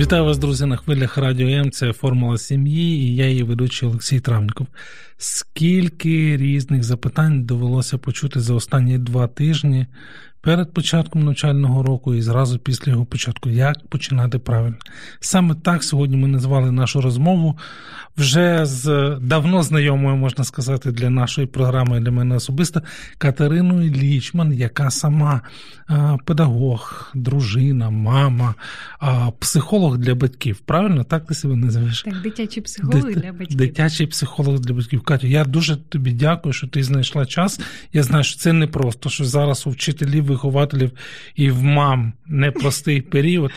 Вітаю вас, друзі, на хвилях Радіо М. Це Формула сім'ї, і я її ведучий Олексій Травніков. Скільки різних запитань довелося почути за останні два тижні перед початком навчального року і зразу після його початку, як починати правильно. Саме так сьогодні ми назвали нашу розмову вже з давно знайомою, можна сказати, для нашої програми, для мене особисто, Катериною Лічман, яка сама педагог, дружина, мама, психолог для батьків. Правильно, так ти себе називаєш? Так, дитячий психолог Дит... для батьків. Дитячий психолог для батьків. Катю, я дуже тобі дякую, що ти знайшла час. Я знаю, що це не просто, що зараз у вчителів, вихователів і в мам непростий період.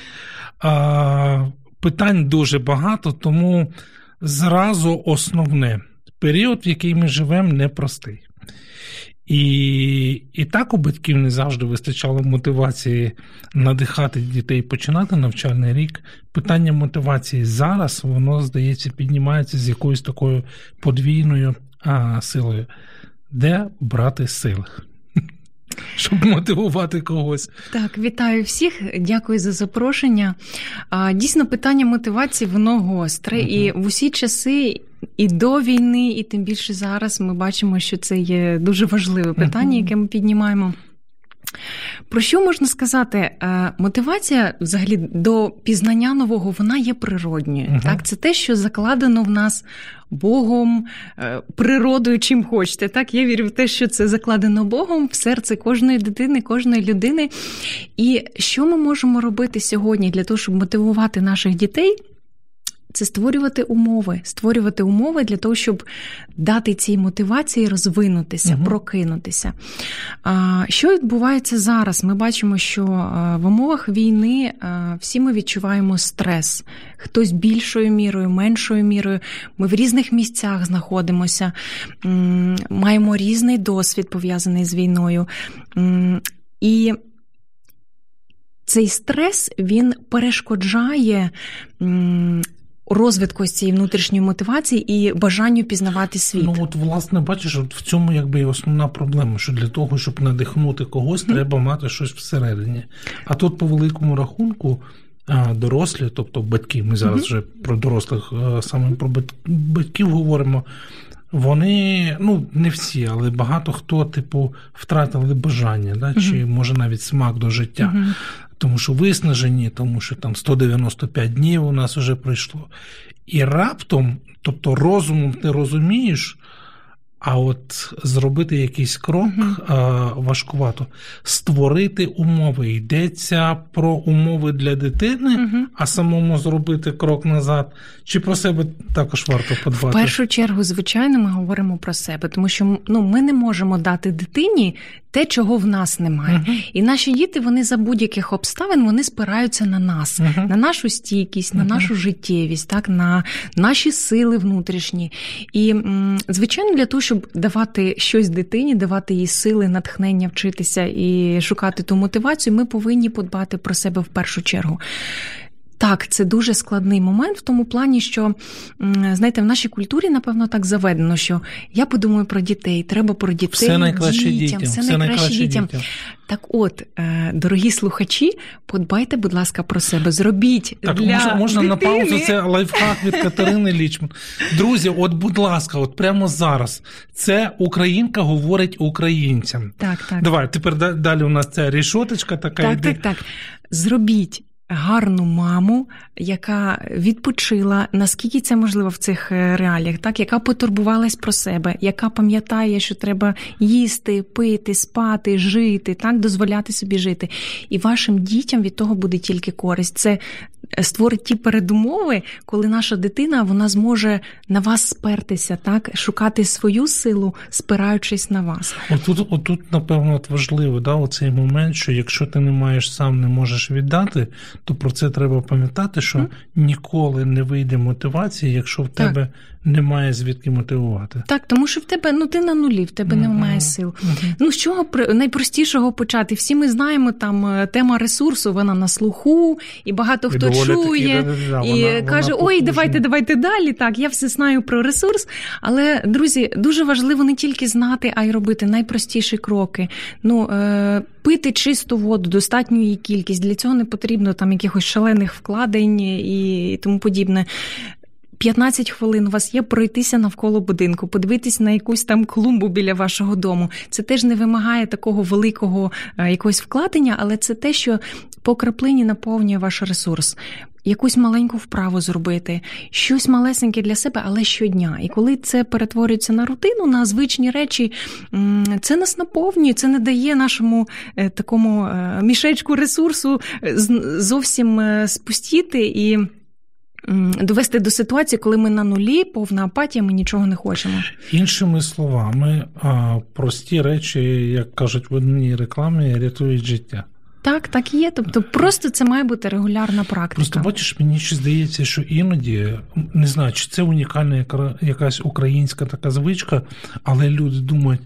А, Питань дуже багато, тому зразу основне період, в який ми живемо, непростий. І і так у батьків не завжди вистачало мотивації надихати дітей починати навчальний рік. Питання мотивації зараз, воно, здається, піднімається з якоюсь такою подвійною а, силою. Де брати сили? Щоб мотивувати когось. Так, вітаю всіх, дякую за запрошення. Дійсно, питання мотивації, воно гостре. Uh-huh. І в усі часи, і до війни, і тим більше зараз ми бачимо, що це є дуже важливе питання, яке ми піднімаємо. Про що можна сказати? Е, мотивація взагалі до пізнання нового вона є природньою. Uh-huh. Так, Це те, що закладено в нас Богом, е, природою, чим хочете. Так, Я вірю в те, що це закладено Богом в серце кожної дитини, кожної людини. І що ми можемо робити сьогодні для того, щоб мотивувати наших дітей? Це створювати умови, створювати умови для того, щоб дати цій мотивації розвинутися, угу. прокинутися. Що відбувається зараз? Ми бачимо, що в умовах війни всі ми відчуваємо стрес. Хтось більшою мірою, меншою мірою. Ми в різних місцях знаходимося, маємо різний досвід пов'язаний з війною. І цей стрес він перешкоджає розвитку цієї внутрішньої мотивації і бажанню пізнавати світ. Ну от власне бачиш, от в цьому якби і основна проблема, що для того, щоб надихнути когось, mm-hmm. треба мати щось всередині. А тут, по великому рахунку, дорослі, тобто батьки, ми зараз mm-hmm. вже про дорослих саме про батьків говоримо. Вони, ну не всі, але багато хто, типу, втратили бажання, да, uh-huh. чи може навіть смак до життя. Uh-huh тому що виснажені, тому що там 195 днів у нас вже пройшло. І раптом, тобто розумом ти розумієш, а от зробити якийсь крок uh-huh. важкувато, створити умови. Йдеться про умови для дитини, uh-huh. а самому зробити крок назад. Чи про себе також варто подбати? В першу чергу, звичайно, ми говоримо про себе, тому що ну, ми не можемо дати дитині те, чого в нас немає. Uh-huh. І наші діти вони за будь-яких обставин вони спираються на нас, на нашу стійкість, на нашу життєвість, так на наші сили внутрішні. І звичайно, для того, щоб давати щось дитині, давати їй сили, натхнення, вчитися і шукати ту мотивацію, ми повинні подбати про себе в першу чергу. Так, це дуже складний момент в тому плані, що знаєте, в нашій культурі, напевно, так заведено, що я подумаю про дітей, треба про дітей, все найкраще дітям, дітям, все, все найкраще, найкраще дітям. дітям. Так, от, е, дорогі слухачі, подбайте, будь ласка, про себе. Зробіть так. для можна можна на паузу. Це лайфхак від Катерини Лічман. Друзі, от, будь ласка, от прямо зараз. Це Українка говорить українцям. Так, так. Давай тепер далі. У нас ця рішоточка така. Так, йде. так, так. Зробіть гарну маму, яка відпочила, наскільки це можливо в цих е, реаліях, так яка потурбувалась про себе, яка пам'ятає, що треба їсти, пити, спати, жити, так дозволяти собі жити. І вашим дітям від того буде тільки користь. Це е, створить ті передумови, коли наша дитина вона зможе на вас спертися, так шукати свою силу, спираючись на вас. Отут, отут, напевно, важливо, да, оцей момент, що якщо ти не маєш сам, не можеш віддати, то про це треба пам'ятати, що ніколи не вийде мотивація, якщо в так. тебе немає звідки мотивувати. Так, тому що в тебе ну ти на нулі, в тебе mm-hmm. немає сил. Mm-hmm. Ну з чого найпростішого почати? Всі ми знаємо, там е, тема ресурсу, вона на слуху, і багато хто і чує таки, да, і вона, каже: вона Ой, давайте, давайте далі. Так, я все знаю про ресурс. Але друзі, дуже важливо не тільки знати, а й робити найпростіші кроки. Ну е, пити чисту воду, достатню її кількість. Для цього не потрібно там якихось шалених вкладень і тому подібне. 15 хвилин у вас є пройтися навколо будинку, подивитись на якусь там клумбу біля вашого дому. Це теж не вимагає такого великого е, якогось вкладення, але це те, що по краплині наповнює ваш ресурс. Якусь маленьку вправу зробити, щось малесеньке для себе, але щодня. І коли це перетворюється на рутину, на звичні речі, це нас наповнює, це не дає нашому е, такому е, мішечку ресурсу зовсім спустіти і довести до ситуації, коли ми на нулі, повна апатія, ми нічого не хочемо. Іншими словами, прості речі, як кажуть в одній рекламі, рятують життя. Так, так і є. Тобто, просто це має бути регулярна практика. Просто бачиш, мені ще здається, що іноді не знаю, чи це унікальна якась українська така звичка, але люди думають.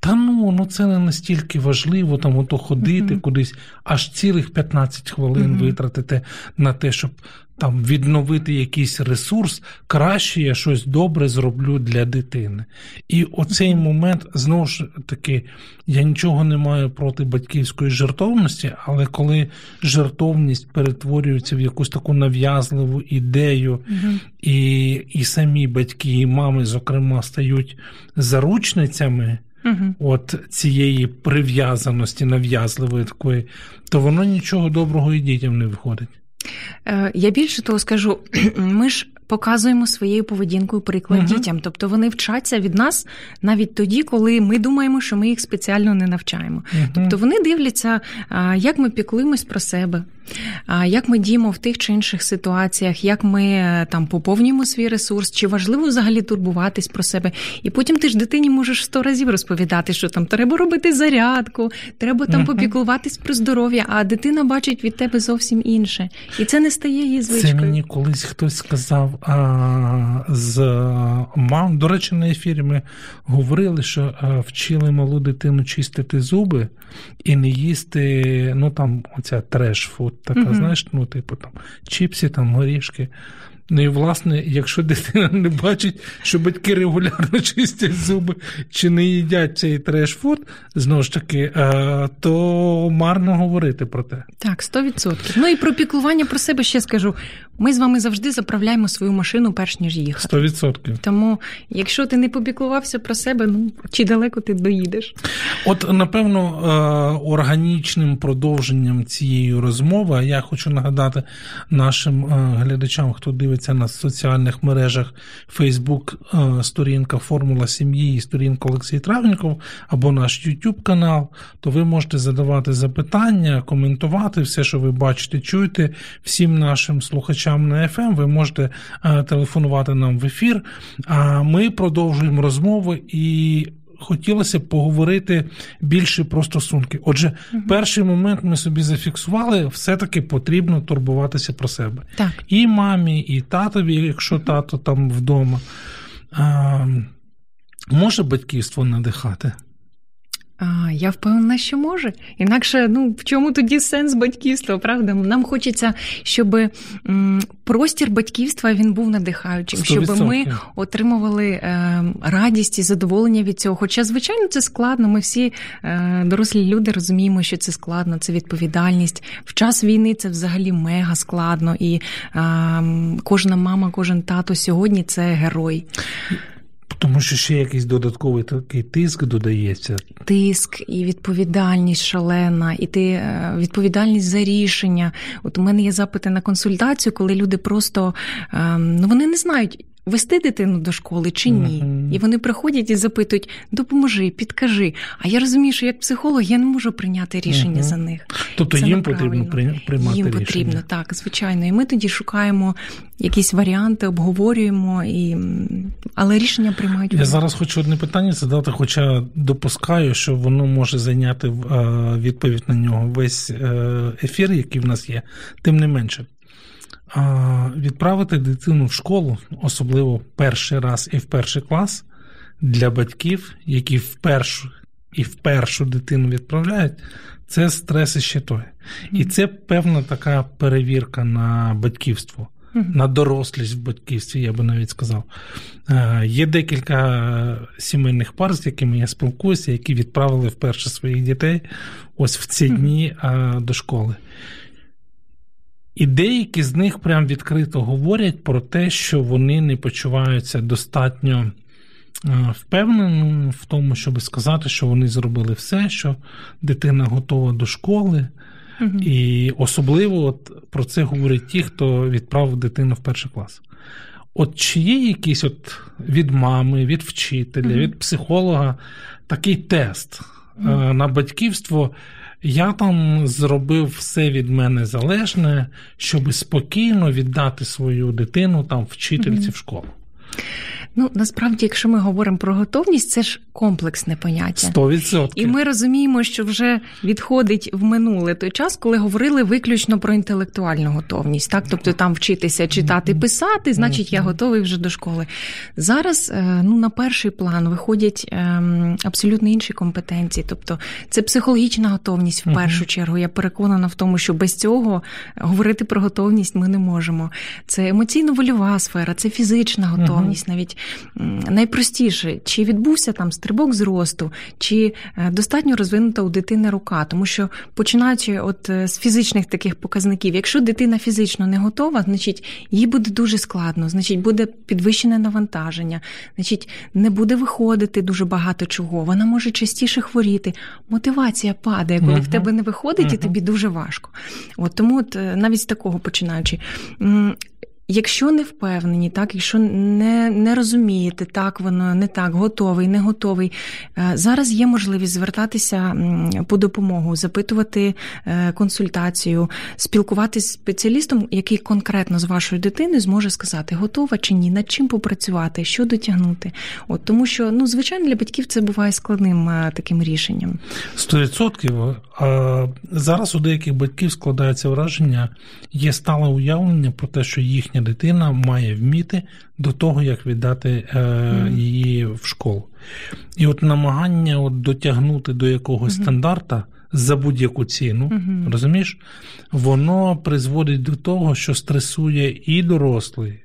Та ну ну це не настільки важливо там ото ходити uh-huh. кудись, аж цілих 15 хвилин uh-huh. витратити на те, щоб там відновити якийсь ресурс, краще я щось добре зроблю для дитини. І оцей момент, знову ж таки, я нічого не маю проти батьківської жертовності, але коли жертовність перетворюється в якусь таку нав'язливу ідею, і, і самі батьки, і мами, зокрема, стають заручницями. Угу. От цієї прив'язаності нав'язливої такої, то воно нічого доброго і дітям не виходить. Е, я більше того скажу, ми ж показуємо своєю поведінкою приклад uh дітям. Тобто вони вчаться від нас навіть тоді, коли ми думаємо, що ми їх спеціально не навчаємо. uh Тобто вони дивляться, як ми піклуємось про себе, як ми діємо в тих чи інших ситуаціях, як ми е, там поповнюємо свій ресурс, чи важливо взагалі турбуватись про себе. І потім ти ж дитині можеш сто разів розповідати, що там треба робити зарядку, треба там uh попіклуватись про здоров'я, а дитина бачить від тебе зовсім інше. І це не стає її звичкою. Це мені колись хтось сказав з мам. До речі, на ефірі ми говорили, що вчили малу дитину чистити зуби і не їсти, ну там оця trash food, така, mm знаєш, ну, типу там чіпсі, там горішки. Ну і власне, якщо дитина не бачить, що батьки регулярно чистять зуби чи не їдять цей trash food, знову ж таки, е, то марно говорити про те. Так, 100%. Ну і про піклування про себе ще скажу. Ми з вами завжди заправляємо свою машину, перш ніж їхати. 100%. Тому, якщо ти не побіклувався про себе, ну чи далеко ти доїдеш? От напевно, е, органічним продовженням цієї розмови я хочу нагадати нашим е, глядачам, хто дивиться на соціальних мережах Facebook, е, сторінка Формула сім'ї і сторінка Олексій Травніков або наш YouTube канал, то ви можете задавати запитання, коментувати все, що ви бачите, чуєте всім нашим слухачам слухачам на FM, ви можете е, телефонувати нам в ефір. А ми продовжуємо розмови і. Хотілося б поговорити більше про стосунки. Отже, угу. перший момент ми собі зафіксували, все-таки потрібно турбуватися про себе. Так. І мамі, і татові, якщо угу. тато там вдома. А, Може батьківство надихати? А, Я впевнена, що може. Інакше, ну в чому тоді сенс батьківства? Правда? Нам хочеться, щоб м, простір батьківства він був надихаючим, 100%. щоб ми отримували е, радість і задоволення від цього. Хоча, звичайно, це складно. Ми всі е, дорослі люди розуміємо, що це складно, це відповідальність. В час війни це взагалі мега складно, і е, кожна мама, кожен тато сьогодні це герой. Тому що ще якийсь додатковий такий тиск додається. Тиск і відповідальність шалена, і ти е, відповідальність за рішення. От у мене є запити на консультацію, коли люди просто ем, ну вони не знають. Вести дитину до школи чи ні. uh І вони приходять і запитують: допоможи, підкажи. А я розумію, що як психолог я не можу прийняти рішення uh за них. Тобто Це їм потрібно приймати їм рішення? Їм потрібно, так, звичайно. І ми тоді шукаємо якісь варіанти, обговорюємо, і... але рішення приймають. Я зараз хочу одне питання задати, хоча допускаю, що воно може зайняти відповідь на нього весь е, ефір, який в нас є, тим не менше. Відправити дитину в школу, особливо перший раз і в перший клас, для батьків, які в першу і в першу дитину відправляють, це стрес і ще той. І це певна така перевірка на батьківство, на дорослість в батьківстві, я би навіть сказав. Є декілька сімейних пар, з якими я спілкуюся, які відправили вперше своїх дітей ось в ці дні до школи. І деякі з них прям відкрито говорять про те, що вони не почуваються достатньо е, впевненими в тому, щоб сказати, що вони зробили все, що дитина готова до школи. Угу. І особливо от про це говорять ті, хто відправив дитину в перший клас. От чи є якийсь от від мами, від вчителя, угу. від психолога такий тест угу. на батьківство? Я там зробив все від мене залежне, щоб спокійно віддати свою дитину там вчительці mm-hmm. в школу. Ну насправді, якщо ми говоримо про готовність, це ж комплексне поняття. 100%. І ми розуміємо, що вже відходить в минуле той час, коли говорили виключно про інтелектуальну готовність. Так, тобто там вчитися читати, писати, значить, я готовий вже до школи. Зараз е, ну на перший план виходять ем, абсолютно інші компетенції, тобто це психологічна готовність в першу чергу. Я переконана в тому, що без цього говорити про готовність ми не можемо. Це емоційно-вольова сфера, це фізична готовність, навіть найпростіше, чи відбувся там стрибок зросту, чи е, достатньо розвинута у дитини рука, тому що починаючи от е, з фізичних таких показників, якщо дитина фізично не готова, значить їй буде дуже складно, значить буде підвищене навантаження, значить не буде виходити дуже багато чого. Вона може частіше хворіти. Мотивація падає, коли uh-huh. в тебе не виходить, uh-huh. і тобі дуже важко. От тому, от е, навіть з такого починаючи. Якщо не впевнені, так, якщо не не розумієте, так воно не так, готовий, не готовий. Е, зараз є можливість звертатися по допомогу, запитувати е, консультацію, спілкуватися з спеціалістом, який конкретно з вашою дитиною зможе сказати, готова чи ні, над чим попрацювати, що дотягнути. От тому, що ну, звичайно, для батьків це буває складним е, таким рішенням. Сто відсотків. Зараз у деяких батьків складається враження, є стале уявлення про те, що їхня дитина має вміти до того, як віддати е, її в школу. І от намагання от дотягнути до якогось mm-hmm. стандарта за будь-яку ціну, mm-hmm. розумієш, воно призводить до того, що стресує і дорослий.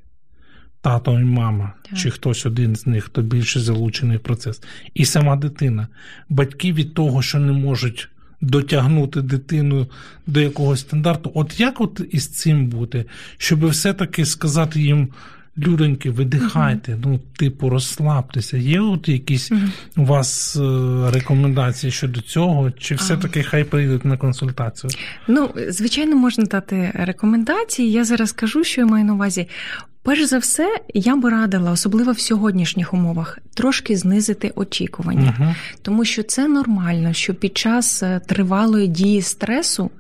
Тато і мама, так. чи хтось один з них, хто більше залучений в процес, і сама дитина. Батьки від того, що не можуть дотягнути дитину до якогось стандарту. От як от із цим бути, щоб все-таки сказати їм. Людоньки, видихайте, uh-huh. ну, типу, розслабтеся. Є от якісь uh-huh. у вас е, рекомендації щодо цього, чи все-таки хай прийдуть на консультацію? Ну, звичайно, можна дати рекомендації. Я зараз скажу, що я маю на увазі. Перш за все, я би радила, особливо в сьогоднішніх умовах, трошки знизити очікування, uh тому що це нормально, що під час е, тривалої дії стресу.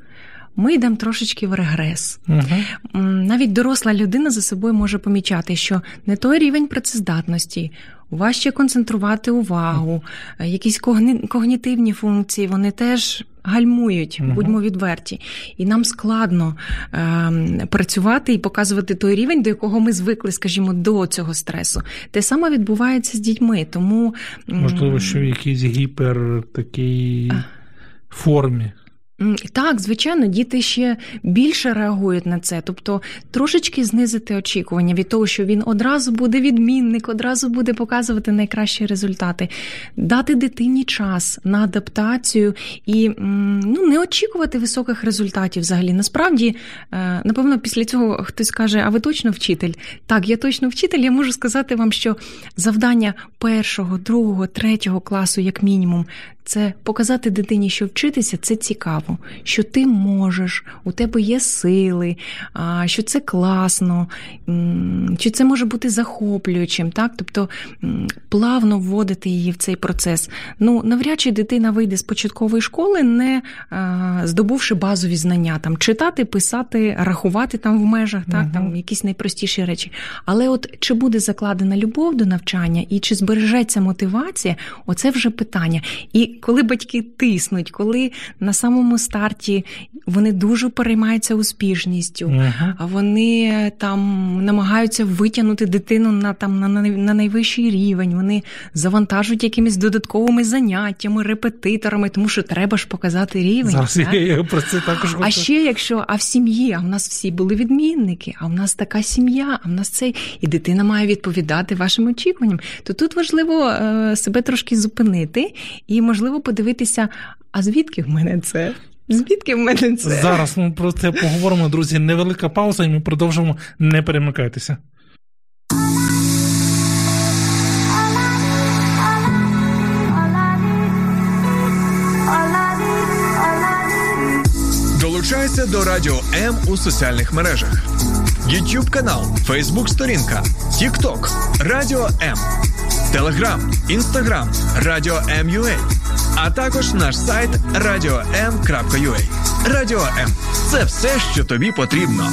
Ми йдемо трошечки в регрес. Uh-huh. Навіть доросла людина за собою може помічати, що не той рівень працездатності, важче концентрувати увагу, uh-huh. якісь когнітивні функції, вони теж гальмують, угу. будьмо відверті, і нам складно е, працювати і показувати той рівень, до якого ми звикли, скажімо, до цього стресу. Те саме відбувається з дітьми. Тому можливо, що в якійсь гіпер такій формі. Так, звичайно, діти ще більше реагують на це, тобто трошечки знизити очікування від того, що він одразу буде відмінник, одразу буде показувати найкращі результати, дати дитині час на адаптацію і ну, не очікувати високих результатів взагалі. Насправді, е, напевно, після цього хтось каже: А ви точно вчитель? Так, я точно вчитель. Я можу сказати вам, що завдання першого, другого, третього класу, як мінімум, це показати дитині, що вчитися це цікаво, що ти можеш, у тебе є сили, що це класно, що це може бути захоплюючим, так? Тобто плавно вводити її в цей процес. Ну, навряд чи дитина вийде з початкової школи, не здобувши базові знання, там читати, писати, рахувати там в межах, так, угу. там якісь найпростіші речі. Але от чи буде закладена любов до навчання і чи збережеться мотивація, оце вже питання. І коли батьки тиснуть, коли на самому старті вони дуже переймаються успішністю, uh-huh. а вони там намагаються витягнути дитину на там на, на найвищий рівень, вони завантажують якимись додатковими заняттями, репетиторами, тому що треба ж показати рівень. Зараз так? я про це також А ще якщо а в сім'ї, а в нас всі були відмінники, а в нас така сім'я, а в нас цей і дитина має відповідати вашим очікуванням, то тут важливо е, себе трошки зупинити і можливо подивитися, а звідки в мене це? Звідки в мене це? Зараз ми про це поговоримо, друзі. Невелика пауза, і ми продовжимо. Не перемикайтеся. Долучайся до Радіо М у соціальних мережах: YouTube канал, Facebook сторінка, TikTok, Радіо М, Телеграм, Інстаграм, Радіо М.Ю.А а також наш сайт radio.m.ua. Радіо М це все, що тобі потрібно.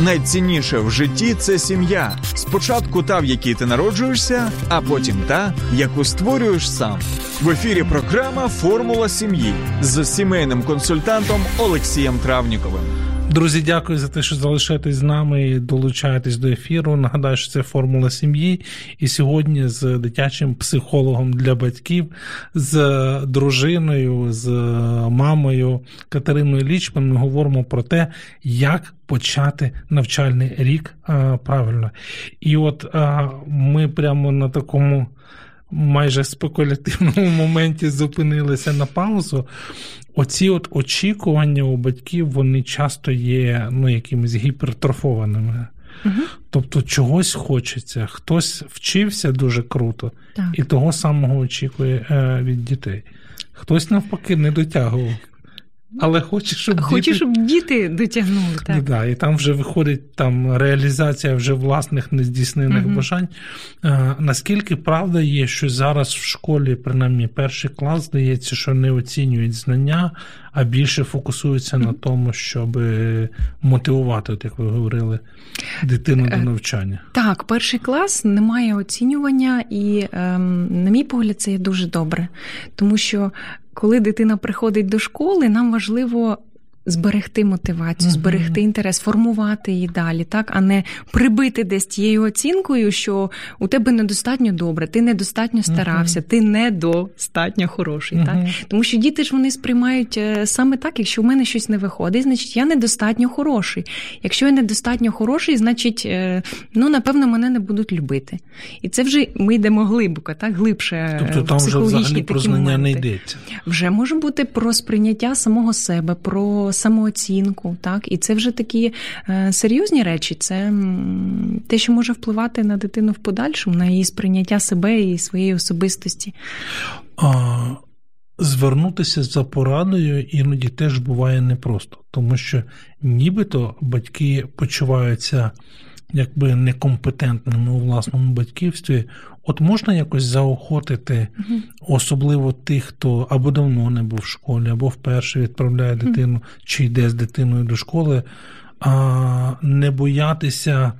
Найцінніше в житті це сім'я. Спочатку та, в якій ти народжуєшся, а потім та, яку створюєш сам. В ефірі програма Формула сім'ї з сімейним консультантом Олексієм Травніковим. Друзі, дякую за те, що залишаєтесь з нами і долучаєтесь до ефіру. Нагадаю, що це формула сім'ї. І сьогодні з дитячим психологом для батьків, з дружиною, з мамою Катериною Лічман ми говоримо про те, як почати навчальний рік правильно. І от ми прямо на такому майже спекулятивному моменті зупинилися на паузу. Оці от очікування у батьків вони часто є ну, якимись гіпертрофованими. Угу. Тобто чогось хочеться, хтось вчився дуже круто так. і того самого очікує е, від дітей. Хтось навпаки не дотягував. Але хоче, щоб Хочу, діти... щоб діти дотягнули. так. Да, І там вже виходить там реалізація вже власних нездійснених угу. бажань. А, Наскільки правда є, що зараз в школі, принаймні, перший клас здається, що не оцінюють знання, а більше фокусуються угу. на тому, щоб мотивувати, от як ви говорили, дитину до е, навчання? Так, перший клас немає оцінювання, і, ем, на мій погляд, це є дуже добре, тому що коли дитина приходить до школи, нам важливо зберегти мотивацію, зберегти інтерес, формувати її далі, так, а не прибити десь тією оцінкою, що у тебе недостатньо добре, ти недостатньо старався, ти недостатньо хороший. Так? Тому що діти ж вони сприймають е, саме так, якщо в мене щось не виходить, значить я недостатньо хороший. Якщо я недостатньо хороший, значить, е, ну, напевно, мене не будуть любити. І це вже ми йдемо глибоко, так, глибше. Е, тобто там вже взагалі про знання не йдеться. Вже може бути про сприйняття самого себе, про самооцінку, так, і це вже такі е, серйозні речі. Це те, що може впливати на дитину в подальшому, на її сприйняття себе і своєї особистості. А... Звернутися за порадою іноді теж буває непросто, тому що нібито батьки почуваються якби некомпетентними у власному батьківстві, от можна якось заохотити, особливо тих, хто або давно не був в школі, або вперше відправляє дитину, чи йде з дитиною до школи, а не боятися.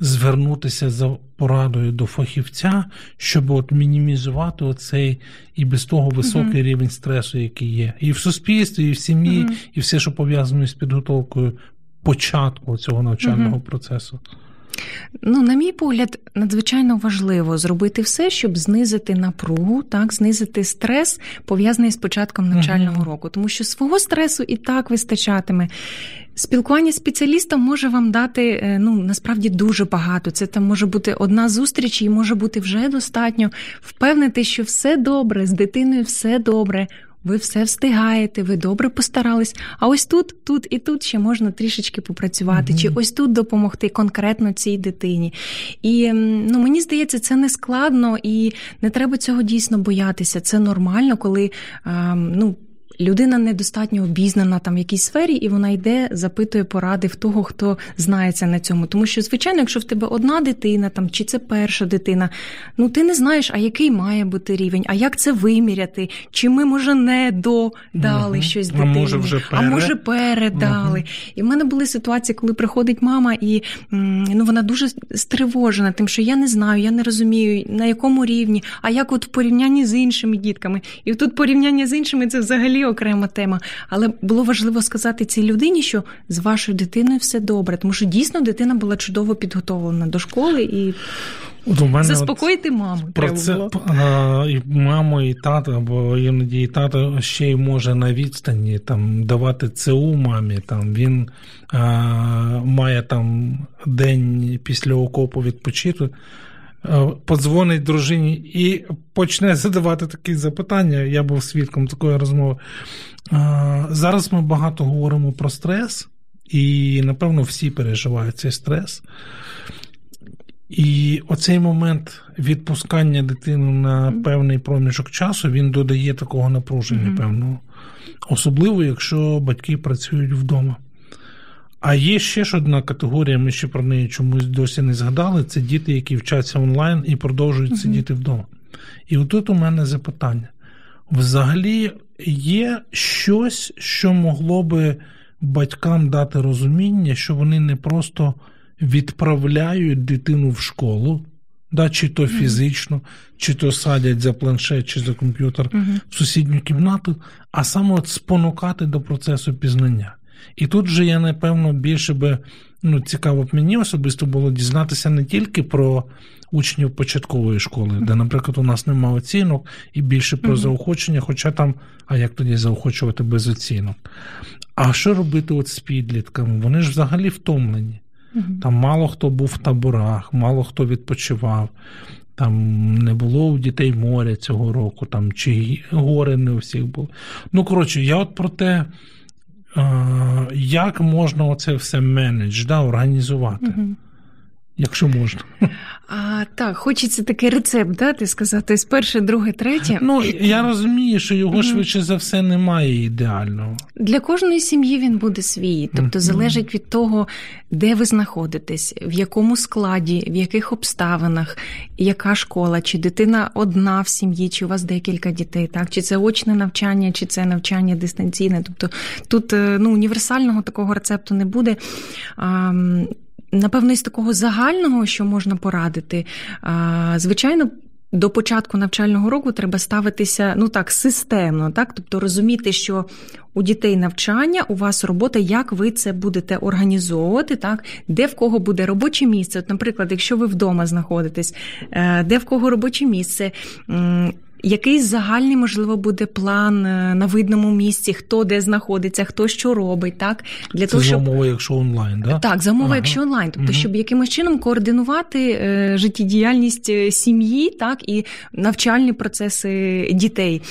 Звернутися за порадою до фахівця, щоб от мінімізувати оцей і без того високий uh-huh. рівень стресу, який є, і в суспільстві, і в сім'ї, і все, що пов'язано з підготовкою початку цього навчального процесу. Ну, на мій погляд, надзвичайно важливо зробити все, щоб знизити напругу, так, знизити стрес, пов'язаний з початком навчального uh-huh. року, тому що свого стресу і так вистачатиме. Спілкування з спеціалістом може вам дати е, ну насправді дуже багато. Це там може бути одна зустріч, і може бути вже достатньо впевнити, що все добре, з дитиною все добре ви все встигаєте, ви добре постарались. А ось тут, тут і тут ще можна трішечки попрацювати, mm чи ось тут допомогти конкретно цій дитині. І ну, мені здається, це не складно і не треба цього дійсно боятися. Це нормально, коли ну людина недостатньо обізнана там в якійсь сфері, і вона йде, запитує поради в того, хто знається на цьому. Тому що, звичайно, якщо в тебе одна дитина, там чи це перша дитина, ну ти не знаєш, а який має бути рівень, а як це виміряти, чи ми, може, не додали угу. щось дитині, а може вже перед. а може передали. Угу. І в мене були ситуації, коли приходить мама, і ну вона дуже стривожена, тим, що я не знаю, я не розумію, на якому рівні, а як от в порівнянні з іншими дітками. І тут порівняння з іншими це взагалі окрема тема. Але було важливо сказати цій людині, що з вашою дитиною все добре, тому що дійсно дитина була чудово підготовлена до школи і. От у мене Заспокоїти маму. Про це було. А, і маму, і тата, або іноді і тато ще й може на відстані там давати ЦУ мамі. Там Він а, має там день після окопу відпочити. Е, подзвонить дружині і почне задавати такі запитання. Я був свідком такої розмови. Е, зараз ми багато говоримо про стрес, і, напевно, всі переживають цей стрес. І оцей момент відпускання дитини на певний проміжок часу він додає такого напруження, mm-hmm. певного. Особливо, якщо батьки працюють вдома. А є ще ж одна категорія, ми ще про неї чомусь досі не згадали: це діти, які вчаться онлайн і продовжують uh сидіти вдома. І отут у мене запитання: взагалі є щось, що могло би батькам дати розуміння, що вони не просто відправляють дитину в школу, да, чи то фізично, чи то садять за планшет, чи за комп'ютер uh в сусідню кімнату, а саме от спонукати до процесу пізнання. І тут же я, напевно, більше би ну, цікаво б мені особисто було дізнатися не тільки про учнів початкової школи, де, наприклад, у нас немає оцінок, і більше про заохочення, хоча там, а як тоді заохочувати без оцінок. А що робити от з підлітками? Вони ж взагалі втомлені. Там мало хто був в таборах, мало хто відпочивав. Там не було у дітей моря цього року, там чи гори не у всіх було. Ну, коротше, я от про те, як можна оце все менедж, да, організувати? Угу. Якщо можна. А, Так, хочеться такий рецепт дати, сказати з перше, друге, третє. Ну, я розумію, що його швидше за все немає ідеального. Для кожної сім'ї він буде свій. Тобто залежить від того, де ви знаходитесь, в якому складі, в яких обставинах, яка школа, чи дитина одна в сім'ї, чи у вас декілька дітей, так, чи це очне навчання, чи це навчання дистанційне. Тобто тут е, ну, універсального такого рецепту не буде. Напевно, із такого загального, що можна порадити, звичайно. До початку навчального року треба ставитися ну так системно, так тобто розуміти, що у дітей навчання, у вас робота, як ви це будете організовувати, так де в кого буде робоче місце. От, наприклад, якщо ви вдома знаходитесь, е, де в кого робоче місце, Якийсь загальний, можливо, буде план е, на видному місці, хто де знаходиться, хто що робить, так для Це того, щоб... за умови, якщо онлайн, да? так за умови, ага. якщо онлайн, тобто, угу. щоб якимось чином координувати е, життєдіяльність е, сім'ї, так і навчальні процеси дітей.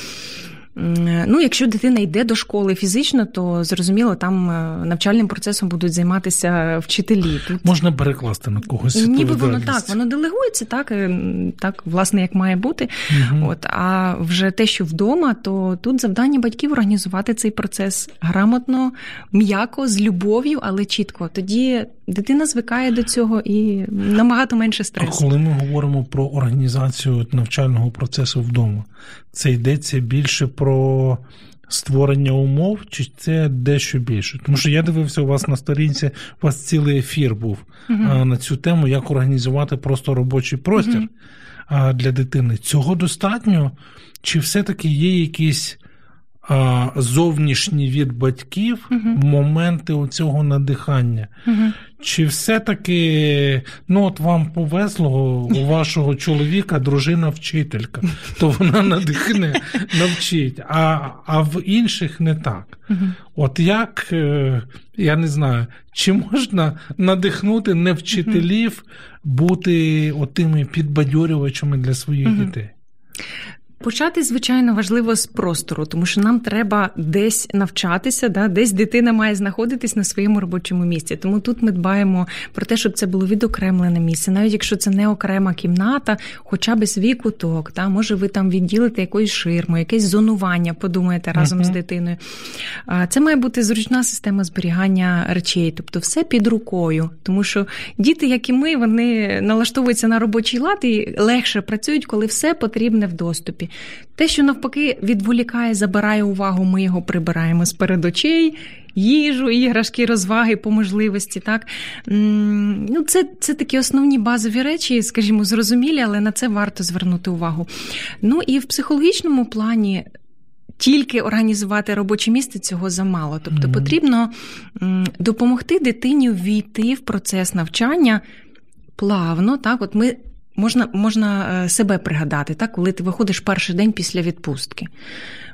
Ну, якщо дитина йде до школи фізично, то зрозуміло, там е, навчальним процесом будуть займатися вчителі. Тут можна перекласти на когось. Ніби воно так, воно делегується, так е, так, власне, як має бути. Угу. От а вже те, що вдома, то тут завдання батьків організувати цей процес грамотно, м'яко, з любов'ю, але чітко. Тоді дитина звикає до цього і набагато менше стресу. А коли ми говоримо про організацію навчального процесу вдома, це йдеться більше про створення умов, чи це дещо більше? Тому що я дивився у вас на сторінці, у вас цілий ефір був uh на цю тему, як організувати просто робочий простір uh для дитини. Цього достатньо? Чи все-таки є якісь зовнішні від батьків uh-huh. моменти оцього надихання. Uh-huh. Чи все-таки ну от вам повезло у вашого чоловіка дружина вчителька, то вона надихне навчить, а а в інших не так. Uh-huh. От як, е, я не знаю, чи можна надихнути не вчителів бути отими підбадьорювачами для своїх дітей? Почати, звичайно, важливо з простору, тому що нам треба десь навчатися, да, десь дитина має знаходитись на своєму робочому місці. Тому тут ми дбаємо про те, щоб це було відокремлене місце, навіть якщо це не окрема кімната, хоча б свій куток. Да, може, ви там відділите якоюсь ширму, якесь зонування, подумаєте разом uh-huh. з дитиною. Це має бути зручна система зберігання речей, тобто все під рукою, тому що діти, як і ми, вони налаштовуються на робочий лад і легше працюють, коли все потрібне в доступі. Те, що навпаки відволікає, забирає увагу, ми його прибираємо з перед очей, їжу, іграшки, розваги по можливості. Так? Ну, Це це такі основні базові речі, скажімо, зрозумілі, але на це варто звернути увагу. Ну і в психологічному плані. Тільки організувати робоче місце цього замало. Тобто mm-hmm. потрібно допомогти дитині ввійти в процес навчання плавно. Так, от ми Можна можна е, себе пригадати, так, коли ти виходиш перший день після відпустки.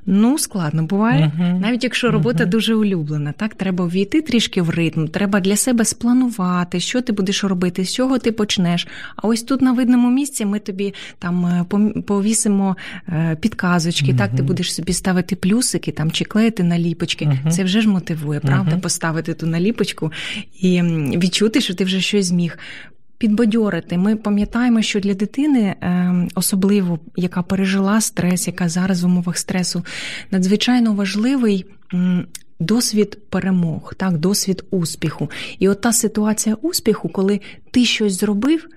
Ну, складно буває, uh-huh. навіть якщо робота uh-huh. дуже улюблена, так треба ввійти трішки в ритм, треба для себе спланувати, що ти будеш робити, з чого ти почнеш. А ось тут на видному місці ми тобі там е, повісимо е, підказочки, uh-huh. так ти будеш собі ставити плюсики там чи клеїти наліпочки. Це вже ж мотивує, правда, поставити ту наліпочку і відчути, що ти вже щось зміг підбадьорити. Ми пам'ятаємо, що для дитини, ем, особливо яка пережила стрес, яка зараз в умовах стресу, надзвичайно важливий. Досвід перемог, так, досвід успіху. І от та ситуація успіху, коли ти щось зробив,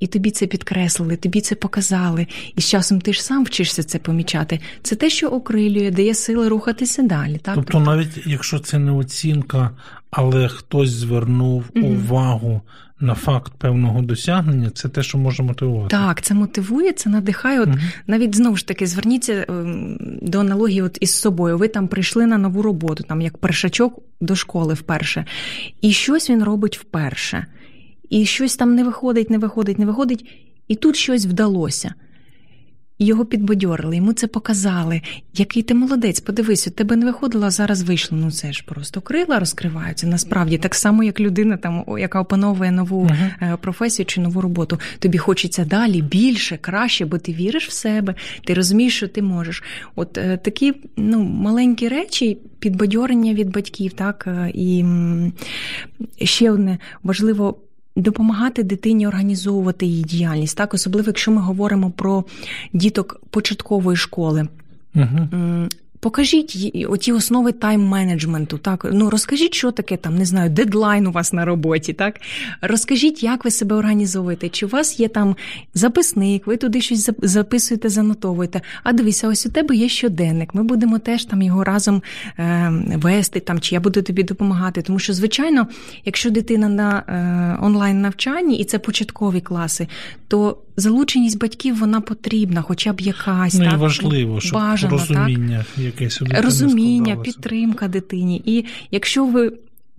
і тобі це підкреслили, тобі це показали, і з часом ти ж сам вчишся це помічати. Це те, що окрилює, дає сили рухатися далі. Так? Тобто, навіть якщо це не оцінка, але хтось звернув угу. увагу на факт певного досягнення, це те, що може мотивувати. Так, це мотивує, це надихає. От угу. навіть знову ж таки зверніться ем, до аналогії от із собою. Ви там прийшли на нову роботу, там як першачок до школи вперше, і щось він робить вперше. І щось там не виходить, не виходить, не виходить, і тут щось вдалося його підбадьорили, йому це показали. Який ти молодець, подивись, у тебе не виходило, а зараз вийшло. Ну це ж просто крила розкриваються. Насправді, так само, як людина, там, яка опановує нову uh-huh. професію чи нову роботу. Тобі хочеться далі, більше, краще, бо ти віриш в себе, ти розумієш, що ти можеш. От е, такі ну, маленькі речі, підбадьорення від батьків, так е, і ще одне важливо допомагати дитині організовувати її діяльність, так особливо якщо ми говоримо про діток початкової школи. Угу. Покажіть оті основи тайм-менеджменту. Так, ну розкажіть, що таке там, не знаю, дедлайн у вас на роботі. Так, розкажіть, як ви себе організовуєте. Чи у вас є там записник, ви туди щось записуєте, занотовуєте. А дивися, ось у тебе є щоденник. Ми будемо теж там його разом е, вести, там чи я буду тобі допомагати. Тому що, звичайно, якщо дитина на е, онлайн навчанні і це початкові класи, то залученість батьків вона потрібна, хоча б якась ну, так, і важливо, щоб бажано, розуміння, так? якесь розуміння, підтримка дитині. І якщо ви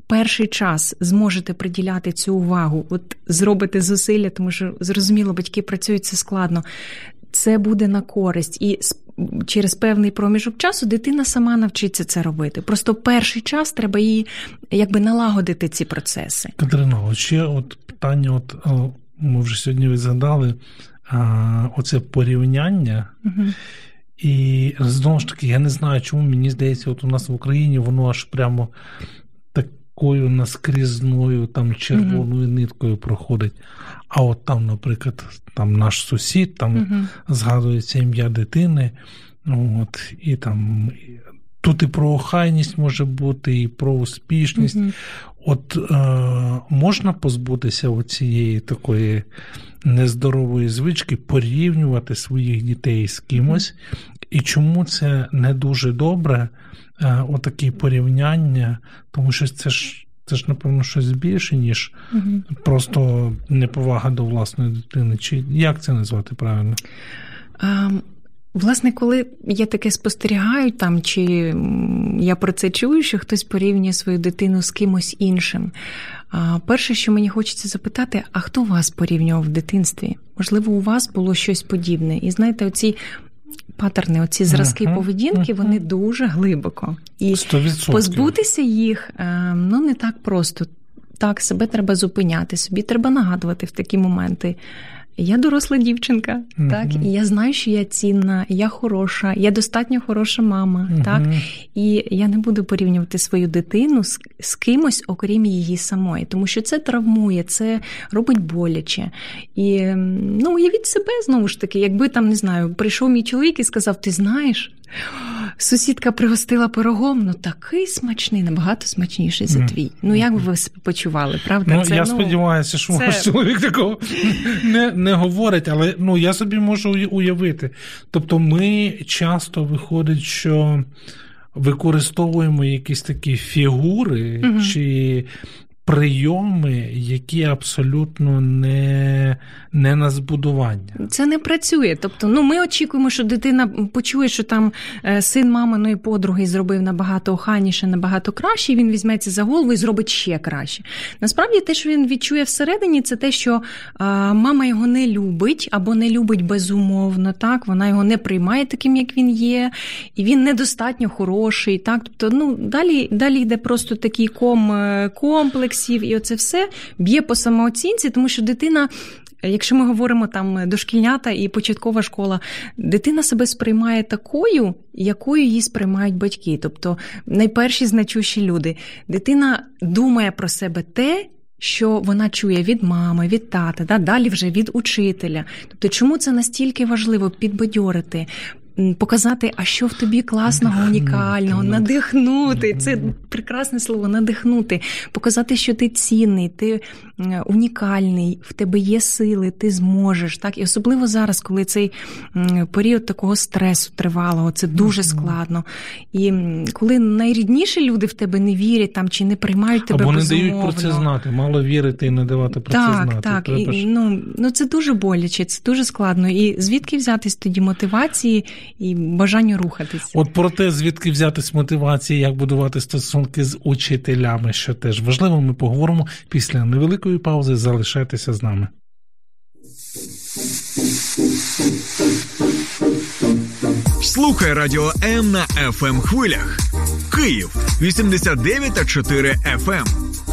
перший час зможете приділяти цю увагу, от зробите зусилля, тому що зрозуміло, батьки працюють це складно. Це буде на користь, і через певний проміжок часу дитина сама навчиться це робити. Просто перший час треба їй якби налагодити ці процеси. Катерина, ще от питання: от ми вже сьогодні згадали оце порівняння. Угу. І знову ж таки, я не знаю, чому мені здається, от у нас в Україні воно аж прямо такою наскрізною, там червоною mm-hmm. ниткою проходить. А от там, наприклад, там наш сусід, там mm-hmm. згадується ім'я дитини. От, І там тут і про охайність може бути, і про успішність. Mm-hmm. От е, можна позбутися цієї такої нездорової звички порівнювати своїх дітей з кимось, і чому це не дуже добре, е, отакі порівняння, тому що це ж. Це ж, напевно, щось більше, ніж угу. просто неповага до власної дитини. Чи як це назвати правильно? Власне, коли я таке спостерігаю там, чи я про це чую, що хтось порівнює свою дитину з кимось іншим. Перше, що мені хочеться запитати, а хто вас порівнював в дитинстві? Можливо, у вас було щось подібне. І знаєте, оці патерни, оці зразки uh-huh, поведінки, uh-huh. вони дуже глибоко. І 100%. позбутися їх е, ну не так просто. Так, себе треба зупиняти, собі треба нагадувати в такі моменти. Я доросла дівчинка, Мгм. так і я знаю, що я цінна, я хороша, я достатньо хороша мама, Мгм. так і я не буду порівнювати свою дитину з, з кимось, окрім її самої, тому що це травмує, це робить боляче. І ну, уявіть себе знову ж таки, якби там не знаю, прийшов мій чоловік і сказав: Ти знаєш, сусідка пригостила пирогом, ну такий смачний, набагато смачніший за твій. Ну як би ви себе почували, правда? Ну, Це, я сподіваюся, що це- ваш чоловік такого не, не говорить, але ну, я собі можу уявити. Тобто, ми часто виходить, що використовуємо якісь такі фігури Мгм. чи прийоми, які абсолютно не, не на збудування. Це не працює. Тобто, ну ми очікуємо, що дитина почує, що там е, син маминої подруги зробив набагато охайніше, набагато краще. Він візьметься за голову і зробить ще краще. Насправді, те, що він відчує всередині, це те, що мама його не любить або не любить безумовно. Так, вона його не приймає таким, як він є, і він недостатньо хороший. Так, тобто, ну далі, далі йде просто такий ком е, комплексів, і оце все б'є по самооцінці, тому що дитина. Якщо ми говоримо там дошкільнята і початкова школа, дитина себе сприймає такою, якою її сприймають батьки. Тобто найперші значущі люди. Дитина думає про себе те, що вона чує від мами, від тата, да, далі вже від учителя. Тобто, чому це настільки важливо підбадьорити? Показати, а що в тобі класного, унікального, ну. надихнути. Це прекрасне слово надихнути, показати, що ти цінний, ти унікальний, в тебе є сили, ти зможеш. Так? І особливо зараз, коли цей період такого стресу тривалого, це дуже складно. І коли найрідніші люди в тебе не вірять там чи не приймають тебе Або не безумовно. дають про це знати, мало вірити і не давати про так, це знати. Так, ж- ну, ну це дуже боляче, це дуже складно. І звідки взятись тоді мотивації і бажання рухатися? От про те, звідки взятись мотивації, як будувати стосунки з учителями, що теж важливо, ми поговоримо після невеликої паузи. Залишайтеся з нами. Слухай радіо М на fm хвилях. Київ 89 та 4 FM.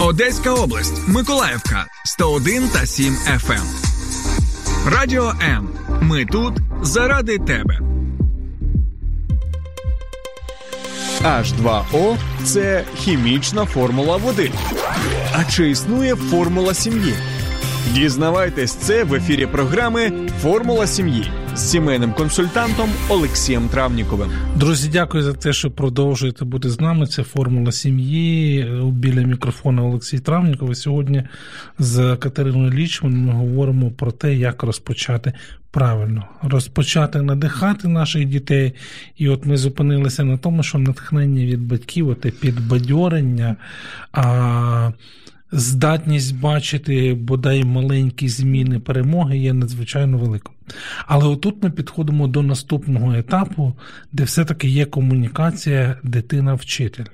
Одеська область, Миколаївка 101 та 7 FM. Радіо М. Ми тут заради тебе. H2O – це хімічна формула води. А чи існує формула сім'ї? Дізнавайтесь це в ефірі програми Формула сім'ї з сімейним консультантом Олексієм Травніковим. Друзі, дякую за те, що продовжуєте бути з нами. Це формула сім'ї. Біля мікрофона Олексій Травніков. Сьогодні з Катериною Лічман ми говоримо про те, як розпочати правильно, розпочати надихати наших дітей. І от ми зупинилися на тому, що натхнення від батьків, оте підбадьорення. А здатність бачити бодай маленькі зміни перемоги є надзвичайно великою. Але отут ми підходимо до наступного етапу, де все-таки є комунікація дитина-вчитель.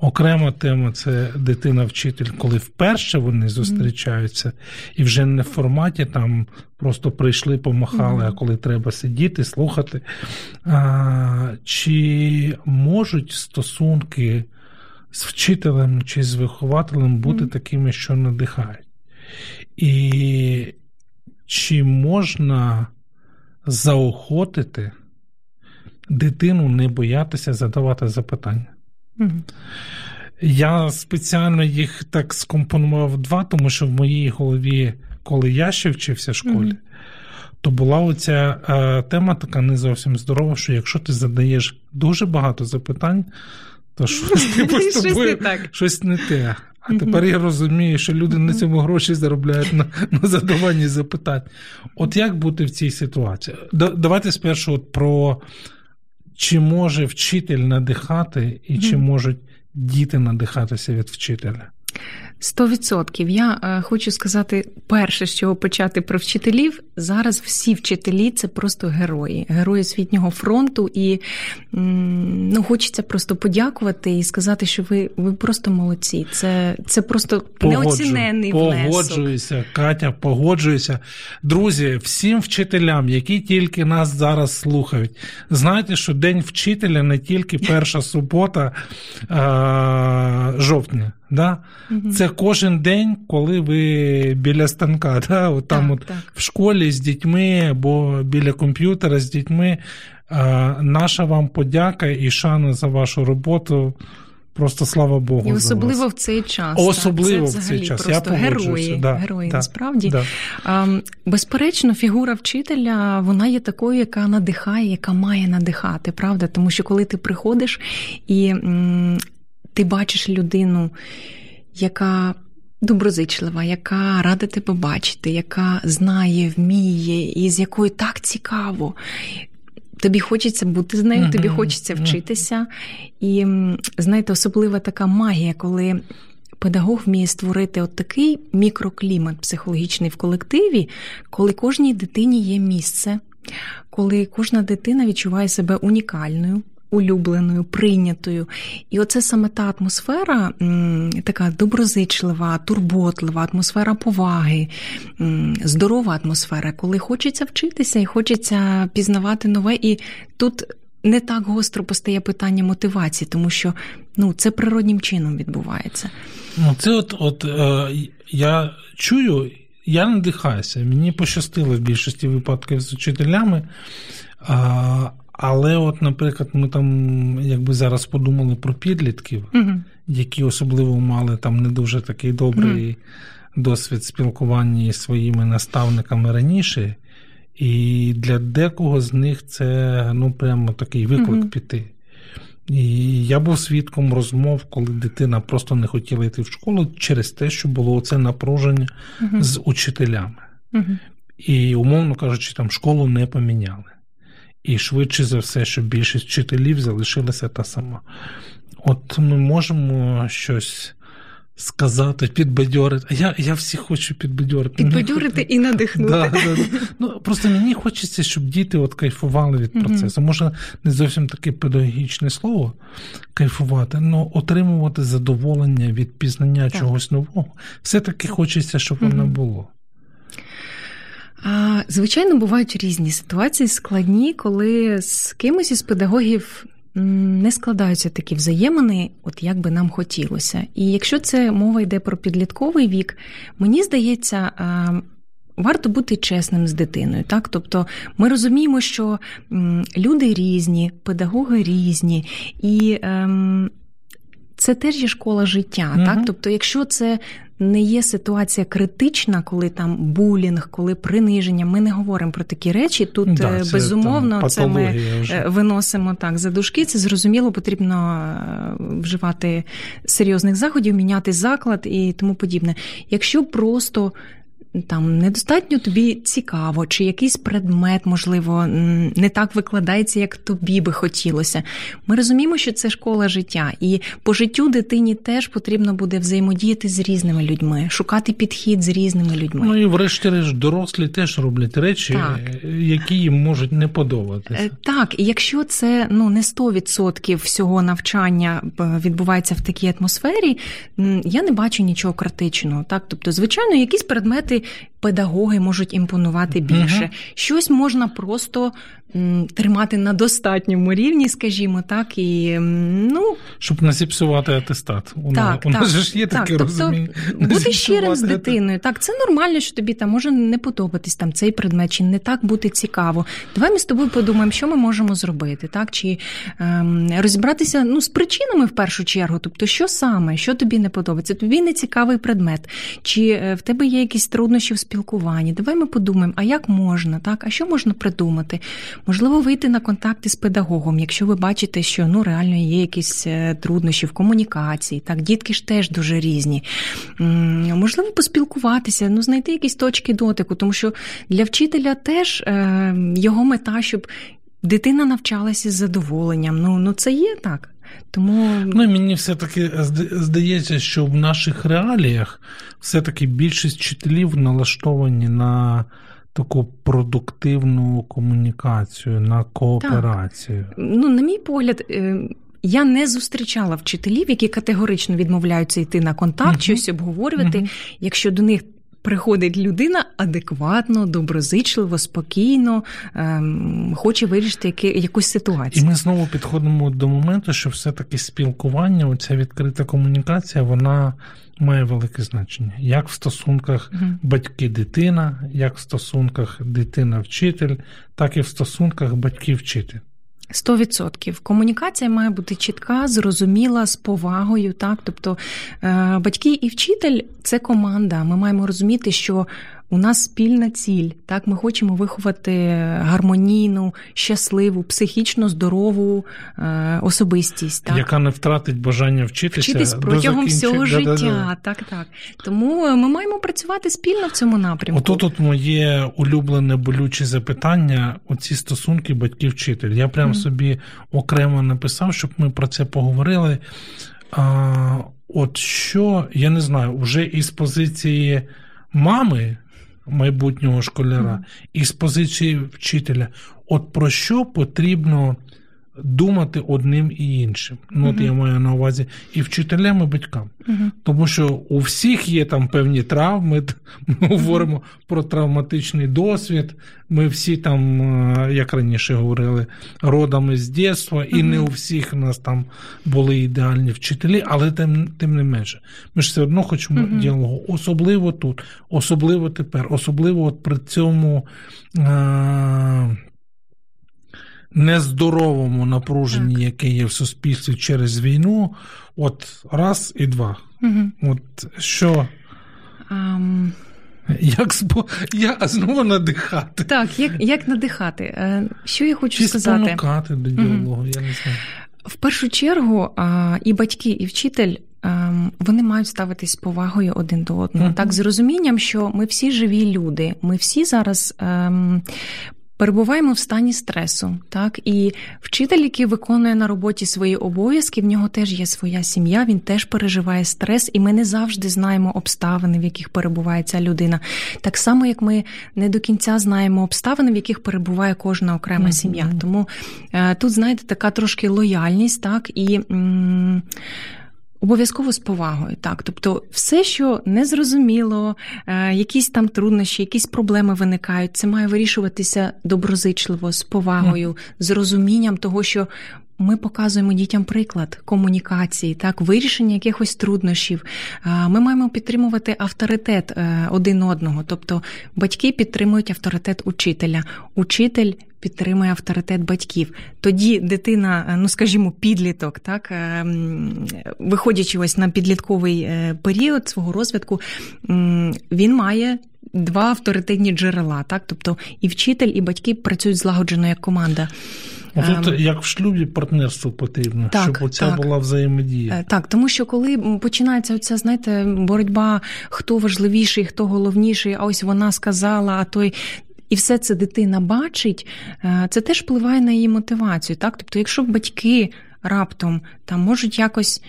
Окрема тема це дитина-вчитель, коли вперше вони зустрічаються, і вже не в форматі там просто прийшли, помахали, а коли треба сидіти, слухати. А, Чи можуть стосунки з вчителем чи з вихователем бути такими, що надихають? І чи можна заохотити дитину не боятися задавати запитання? Мгм. Я спеціально їх так скомпонував два, тому що в моїй голові, коли я ще вчився в школі, Мгм. то була оця е, тема така не зовсім здорова, що якщо ти задаєш дуже багато запитань, то щось типу з Щось не тобою щось не те. А тепер я розумію, що люди на цьому гроші заробляють на, на задаванні запитань. От як бути в цій ситуації? Да- Давайте спершу от про чи може вчитель надихати, і чи можуть діти надихатися від вчителя? Сто відсотків. Я е, хочу сказати, перше, з чого почати про вчителів. Зараз всі вчителі це просто герої, герої світнього фронту. І ну, хочеться просто подякувати і сказати, що ви ви просто молодці. Це це просто Погоджу, неоціненний внесок. Погоджуюся, Катя, погоджуюся. Друзі, всім вчителям, які тільки нас зараз слухають, знайте, що День вчителя не тільки перша субота а, жовтня. Да? Угу. Це кожен день, коли ви біля станка, да? от там так, от так. в школі з дітьми або біля комп'ютера з дітьми. А, наша вам подяка і шана за вашу роботу. Просто слава Богу. І особливо за вас. в цей час. Особливо так, це в цей час. Просто Я герої, да, герої да, насправді. Да. А, безперечно, фігура вчителя вона є такою, яка надихає, яка має надихати, правда? Тому що коли ти приходиш і м, ти бачиш людину, яка доброзичлива, яка рада тебе бачити, яка знає, вміє, і з якою так цікаво. Тобі хочеться бути з нею, тобі хочеться вчитися. І знаєте, особлива така магія, коли педагог вміє створити от такий мікроклімат психологічний в колективі, коли кожній дитині є місце, коли кожна дитина відчуває себе унікальною улюбленою, прийнятою. І оце саме та атмосфера, така доброзичлива, турботлива, атмосфера поваги, здорова атмосфера, коли хочеться вчитися і хочеться пізнавати нове. І тут не так гостро постає питання мотивації, тому що ну, це природнім чином відбувається. Ну, це от, от е, я чую. Я надихаюся, мені пощастило в більшості випадків з учителями, але, от, наприклад, ми там, якби зараз подумали про підлітків, угу. які особливо мали там не дуже такий добрий угу. досвід спілкування із своїми наставниками раніше, і для декого з них це ну, прямо такий виклик угу. піти. І я був свідком розмов, коли дитина просто не хотіла йти в школу через те, що було це напруження з учителями. І, умовно кажучи, там школу не поміняли. І швидше за все, що більшість вчителів залишилася та сама. От ми можемо щось сказати, підбадьорити. А я я всіх хочу підбадьорити. Підбадьорити і надихнути. Да, да, да. Ну, Просто мені хочеться, щоб діти от кайфували від процесу. Може, не зовсім таке педагогічне слово кайфувати, але отримувати задоволення від пізнання так. чогось нового. Все-таки хочеться, щоб воно було. Звичайно, бувають різні ситуації складні, коли з кимось із педагогів не складаються такі взаємини, от як би нам хотілося. І якщо це мова йде про підлітковий вік, мені здається. Варто бути чесним з дитиною, так тобто ми розуміємо, що люди різні, педагоги різні, і ем, це теж є школа життя. Угу. Так, тобто, якщо це не є ситуація критична, коли там булінг, коли приниження. Ми не говоримо про такі речі. Тут да, е, це, безумовно там, це ми вже. Е, виносимо так за дужки. Це зрозуміло, потрібно е, вживати серйозних заходів, міняти заклад і тому подібне. Якщо просто там недостатньо тобі цікаво, чи якийсь предмет, можливо, не так викладається, як тобі би хотілося. Ми розуміємо, що це школа життя, і по життю дитині теж потрібно буде взаємодіяти з різними людьми, шукати підхід з різними людьми. Ну і врешті-решт дорослі теж роблять речі, так. які їм можуть не подобатися. Е, так, і якщо це ну не 100% всього навчання е, відбувається в такій атмосфері, я не бачу нічого критичного. Так, тобто, звичайно, якісь предмети педагоги можуть імпонувати більше. Щось можна просто тримати на достатньому рівні, скажімо так, і ну щоб не зіпсувати атестат. У так, нас, так, у нас ж є так, таке тобто, розуміння. Бути щирим з дитиною. Так, це нормально, що тобі там може не подобатись там цей предмет, чи не так бути цікаво. Давай ми з тобою подумаємо, що ми можемо зробити, так чи ем, розібратися ну з причинами в першу чергу. Тобто, що саме, що тобі не подобається, тобі не цікавий предмет, чи е, в тебе є якісь труднощі в спілкуванні. Давай ми подумаємо, а як можна, так, а що можна придумати? Можливо, вийти на контакти з педагогом, якщо ви бачите, що ну реально є якісь е, труднощі в комунікації. Так, дітки ж теж дуже різні. Можливо, поспілкуватися, ну знайти якісь точки дотику, тому що для вчителя теж е, його мета, щоб дитина навчалася з задоволенням. Ну, Ну це є так. Тому ну мені все-таки здається, що в наших реаліях все-таки більшість вчителів налаштовані на таку продуктивну комунікацію, на кооперацію. Так. Ну, на мій погляд. Е, я не зустрічала вчителів, які категорично відмовляються йти на контакт, uh-huh. щось обговорювати, uh-huh. якщо до них приходить людина адекватно, доброзичливо, спокійно, ем, хоче вирішити які, якусь ситуацію. І ми знову підходимо до моменту, що все-таки спілкування, оця відкрита комунікація, вона має велике значення. Як в стосунках угу. батьки-дитина, як в стосунках дитина-вчитель, так і в стосунках батьки-вчитель. Сто відсотків комунікація має бути чітка, зрозуміла, з повагою. Так, тобто е, батьки і вчитель це команда. Ми маємо розуміти, що у нас спільна ціль. Так, ми хочемо виховати гармонійну, щасливу, психічно здорову е, особистість, так яка не втратить бажання вчитися Вчитись протягом всього життя. Да-да-да. Так, так. Тому ми маємо працювати спільно в цьому напрямку. Ото тут моє улюблене болюче запитання: оці стосунки батьків-вчитель. Я прям mm. собі окремо написав, щоб ми про це поговорили. А, От що я не знаю, вже із позиції мами майбутнього школяра і з позиції вчителя. От про що потрібно думати одним і іншим. Ну, от я маю на увазі і вчителям, і батькам. Тому що у всіх є там певні травми, ми говоримо про травматичний досвід. Ми всі там, е, як раніше говорили, родами з дитинства, і не у всіх нас там були ідеальні вчителі, але тим тим не менше. Ми ж все одно хочемо діалогу. Особливо тут, особливо тепер, особливо от при цьому. Е- нездоровому напруженні, так. яке є в суспільстві через війну, от раз і два. Угу. От що. Um... Як спо... я знову надихати. Так, як як надихати? Е, що я хочу Чи сказати? спонукати до діалогу, mm я не знаю. В першу чергу і батьки, і вчитель. Ем, вони мають ставитись з повагою один до одного, так з розумінням, що ми всі живі люди. Ми всі зараз ем, перебуваємо в стані стресу, так і вчитель, який виконує на роботі свої обов'язки, в нього теж є своя сім'я, він теж переживає стрес, і ми не завжди знаємо обставини, в яких перебуває ця людина. Так само, як ми не до кінця знаємо обставини, в яких перебуває кожна окрема mm-hmm. сім'я. Тому е, тут, знаєте, така трошки лояльність, так і. М- Обов'язково з повагою, так. Тобто, все, що незрозуміло, е, якісь там труднощі, якісь проблеми виникають, це має вирішуватися доброзичливо, з повагою, з розумінням того, що ми показуємо дітям приклад комунікації, так, вирішення якихось труднощів. Ми маємо підтримувати авторитет е, один одного. Тобто батьки підтримують авторитет учителя, учитель підтримує авторитет батьків. Тоді дитина, е, ну скажімо, підліток, так е, виходячи ось на підлітковий період свого розвитку, він має. Два авторитетні джерела, так, тобто і вчитель, і батьки працюють злагоджено як команда. Тут ем, як в шлюбі партнерство потрібно, так, щоб оця так. була взаємодія. Е, так, тому що коли починається оця, знаєте, боротьба, хто важливіший, хто головніший, а ось вона сказала, а той. І все це дитина бачить, е, це теж впливає на її мотивацію. Так? Тобто, якщо батьки раптом там можуть якось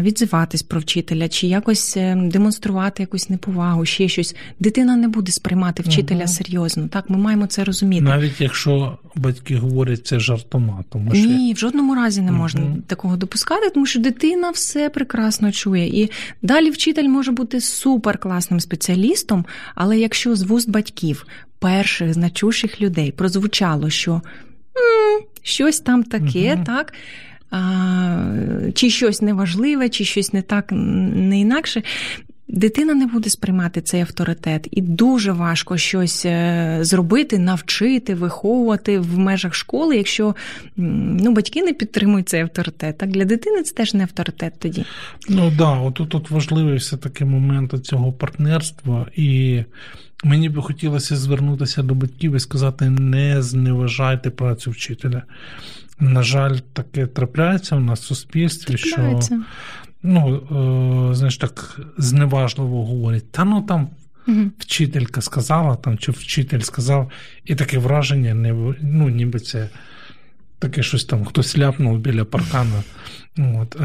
відзиватись про вчителя, чи якось е, демонструвати якусь неповагу, ще щось. Дитина не буде сприймати вчителя угу. серйозно. Так, ми маємо це розуміти. Навіть якщо батьки говорять це жартома, тому що ні, в жодному разі не можна угу. такого допускати, тому що дитина все прекрасно чує. І далі вчитель може бути супер класним спеціалістом, але якщо з вуст батьків перших значущих людей прозвучало, що м щось там таке, угу. так чи щось неважливе, чи щось не так, не інакше. Дитина не буде сприймати цей авторитет, і дуже важко щось е, зробити, навчити, виховувати в межах школи, якщо ну, батьки не підтримують цей авторитет. Так для дитини це теж не авторитет тоді. Ну да, от тут важливий все таки момент цього партнерства, і мені би хотілося звернутися до батьків і сказати: не зневажайте працю вчителя. На жаль, таке трапляється в нас в суспільстві, трапляється. що ну, е, знаєш, так зневажливо говорять, та ну там угу. вчителька сказала, там, чи вчитель сказав, і таке враження, ну, ніби це таке щось там хтось ляпнув біля паркана. От,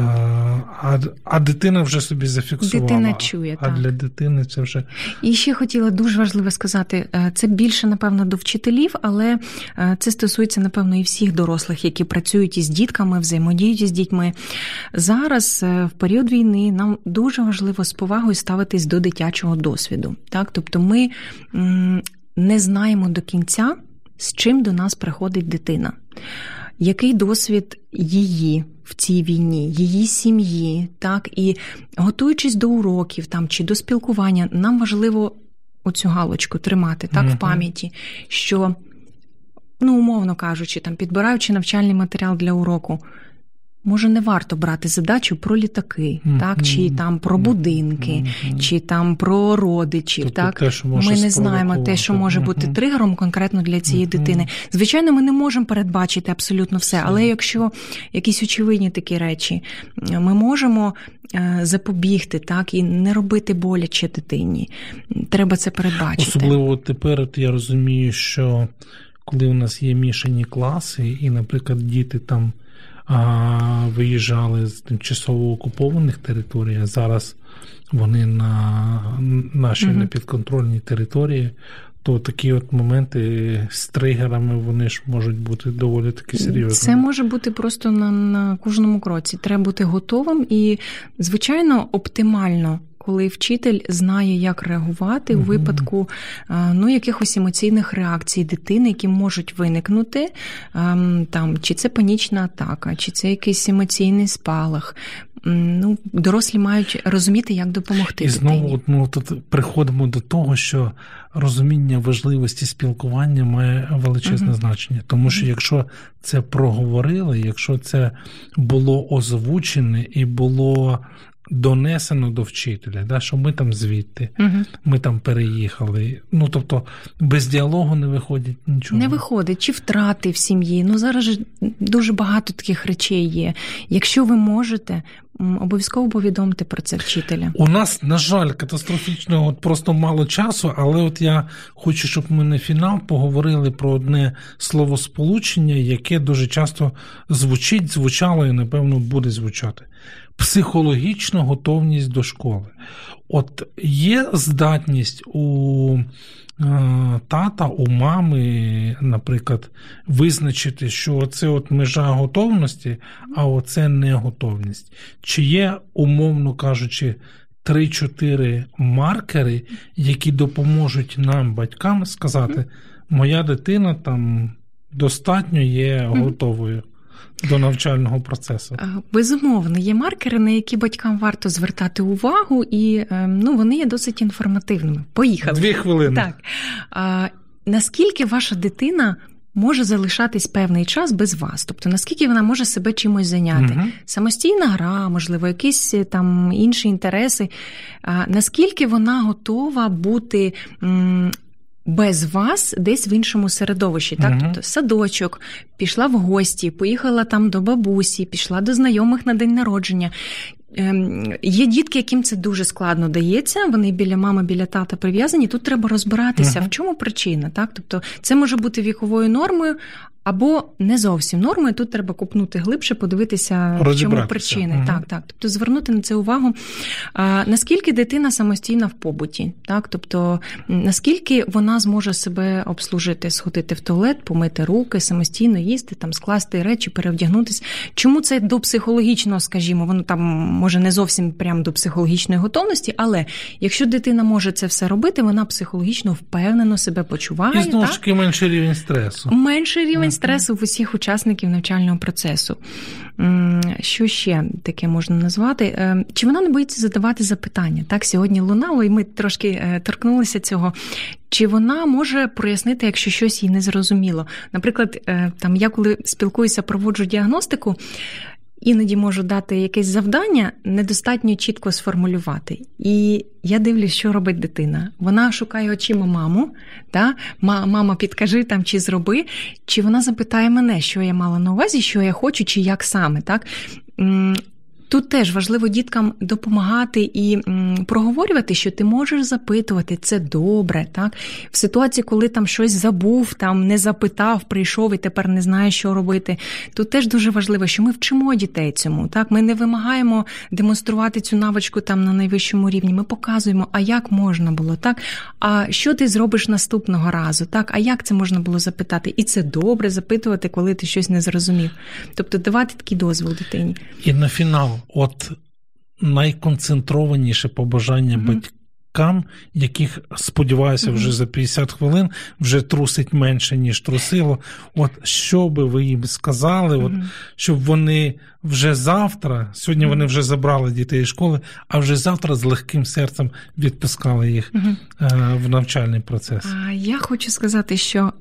А а дитина вже собі зафіксувала. Дитина чує, а так. для дитини це вже. І ще хотіла дуже важливо сказати: е, це більше, напевно, до вчителів, але е, це стосується, напевно, і всіх дорослих, які працюють із дітками, взаємодіють із дітьми. Зараз, е, в період війни, нам дуже важливо з повагою ставитись до дитячого досвіду. Так? Тобто ми не знаємо до кінця, з чим до нас приходить дитина. Який досвід її в цій війні, її сім'ї, так і готуючись до уроків там чи до спілкування, нам важливо оцю галочку тримати так mm-hmm. в пам'яті, що, ну, умовно кажучи, там підбираючи навчальний матеріал для уроку, Може, не варто брати задачу про літаки, mm-hmm. так, чи там про будинки, mm-hmm. чи там про родичів. Тобто так те, що може Ми не знаємо те, що може бути тригером конкретно для цієї дитини. Звичайно, ми не можемо передбачити абсолютно все, але якщо якісь очевидні такі речі, ми можемо е, запобігти так і не робити боляче дитині. Треба це передбачити. Особливо тепер я розумію, що коли у нас є мішані класи, і, наприклад, діти там виїжджали з тимчасово окупованих територій, а зараз вони на нашій mm непідконтрольній території. То такі от моменти з тригерами вони ж можуть бути доволі таки серйозні. Це може бути просто на на кожному кроці. Треба бути готовим і, звичайно, оптимально коли вчитель знає, як реагувати у випадку ну, якихось емоційних реакцій дитини, які можуть виникнути, ем, там, чи це панічна атака, чи це якийсь емоційний спалах. Ну, Дорослі мають розуміти, як допомогти. І дитині. знову ну, тут приходимо до того, що розуміння важливості спілкування має величезне uh значення. Тому що якщо це проговорили, якщо це було озвучене і було донесено до вчителя, да, що ми там звідти, угу. ми там переїхали. Ну тобто без діалогу не виходить нічого. Не виходить, чи втрати в сім'ї. Ну зараз же дуже багато таких речей є. Якщо ви можете, обов'язково повідомте про це вчителя. У нас, на жаль, катастрофічно от просто мало часу, але от я хочу, щоб ми на фінал поговорили про одне словосполучення, яке дуже часто звучить, звучало і, напевно, буде звучати психологічна готовність до школи. От є здатність у е, тата, у мами, наприклад, визначити, що це от межа готовності, а оце не готовність. Чи є, умовно кажучи, 3-4 маркери, які допоможуть нам, батькам, сказати, моя дитина там достатньо є готовою до навчального процесу? Безумовно, є маркери, на які батькам варто звертати увагу, і ем, ну, вони є досить інформативними. Поїхали. Дві хвилини. Так. А, Наскільки ваша дитина може залишатись певний час без вас? Тобто, наскільки вона може себе чимось зайняти? Угу. Самостійна гра, можливо, якісь е, там інші інтереси. А, Наскільки вона готова бути. М- без вас десь в іншому середовищі, так? угу. Тобто садочок, пішла в гості, поїхала там до бабусі, пішла до знайомих на день народження. Ем, є дітки, яким це дуже складно дається. Вони біля мами, біля тата прив'язані. Тут треба розбиратися, uh в чому причина. Так, тобто це може бути віковою нормою, або не зовсім нормою. Тут треба купнути глибше, подивитися, в чому причини. Угу. Так, так. Тобто звернути на це увагу. А, Наскільки дитина самостійна в побуті, так, тобто наскільки вона зможе себе обслужити, сходити в туалет, помити руки, самостійно їсти, там скласти речі, перевдягнутися. Чому це до психологічного, скажімо, воно там може не зовсім прямо до психологічної готовності, але якщо дитина може це все робити, вона психологічно впевнено себе почуває. І знову ж таки менший рівень стресу. Менший рівень стресу в усіх учасників навчального процесу. Що ще таке можна назвати? Е, чи вона не боїться задавати запитання? Так, сьогодні лунало, і ми трошки е, торкнулися цього. Чи вона може прояснити, якщо щось їй не зрозуміло? Наприклад, е, там я коли спілкуюся, проводжу діагностику, іноді можу дати якесь завдання, недостатньо чітко сформулювати. І я дивлюсь, що робить дитина. Вона шукає очима маму, та? мама, підкажи там чи зроби, чи вона запитає мене, що я мала на увазі, що я хочу, чи як саме. так? Тут теж важливо діткам допомагати і проговорювати, що ти можеш запитувати, це добре. Так? В ситуації, коли там щось забув, там не запитав, прийшов і тепер не знає, що робити. Тут теж дуже важливо, що ми вчимо дітей цьому. Так? Ми не вимагаємо демонструвати цю навичку там на найвищому рівні. Ми показуємо, а як можна було, так? А що ти зробиш наступного разу? Так, а як це можна було запитати? І це добре запитувати, коли ти щось не зрозумів. Тобто давати такий дозвіл дитині. І на фінал, от найконцентрованіше побажання Мгм. батькам, яких, сподіваюся, вже Мгм. за 50 хвилин вже трусить менше, ніж трусило. От що би ви їм сказали, от, щоб вони вже завтра, сьогодні вони вже забрали дітей із школи, а вже завтра з легким серцем відпускали їх е, в навчальний процес. А Я хочу сказати, що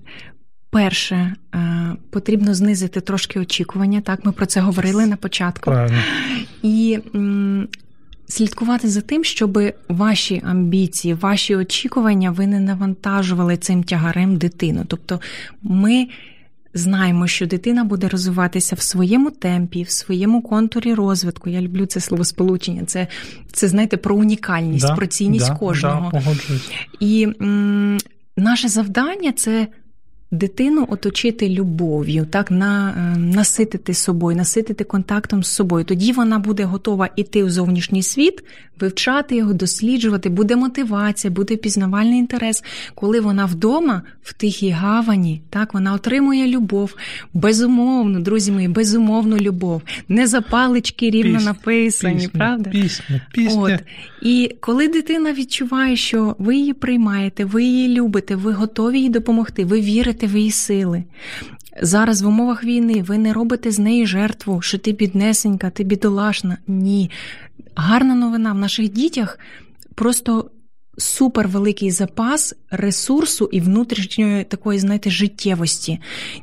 перше е, потрібно знизити трошки очікування. Так, ми про це говорили на початку. Правильно. І м, слідкувати за тим, щоб ваші амбіції, ваші очікування ви не навантажували цим тягарем дитину. Тобто ми. Знаємо, що дитина буде розвиватися в своєму темпі, в своєму контурі розвитку. Я люблю це словосполучення. Це, це знаєте, про унікальність, Да, про цінність да, кожного. Да. І м, наше завдання це дитину оточити любов'ю, так на, е, наситити собою, наситити контактом з собою. Тоді вона буде готова іти у зовнішній світ, вивчати його, досліджувати, буде мотивація, буде пізнавальний інтерес. Коли вона вдома, в тихій гавані, так вона отримує любов, безумовну, друзі мої, безумовну любов. Не за палички рівно Пісня, написані, Пісня, правда? Пісня, пісня. От. І коли дитина відчуває, що ви її приймаєте, ви її любите, ви готові їй допомогти, ви вірите в її сили. Зараз в умовах війни ви не робите з неї жертву, що ти біднесенька, ти бідолашна. Ні. Гарна новина в наших дітях. Просто супер великий запас ресурсу і внутрішньої такої, знаєте, життєвості.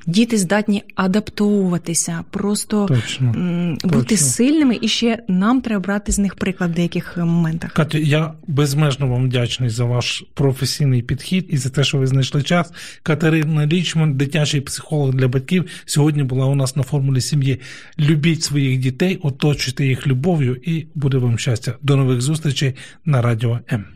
Діти здатні адаптовуватися, просто Точно. м, бути Точно. сильними, і ще нам треба брати з них приклад в деяких е, моментах. Катю, я безмежно вам вдячний за ваш професійний підхід і за те, що ви знайшли час. Катерина Річман, дитячий психолог для батьків, сьогодні була у нас на формулі сім'ї. Любіть своїх дітей, оточуйте їх любов'ю, і буде вам щастя. До нових зустрічей на радіо М.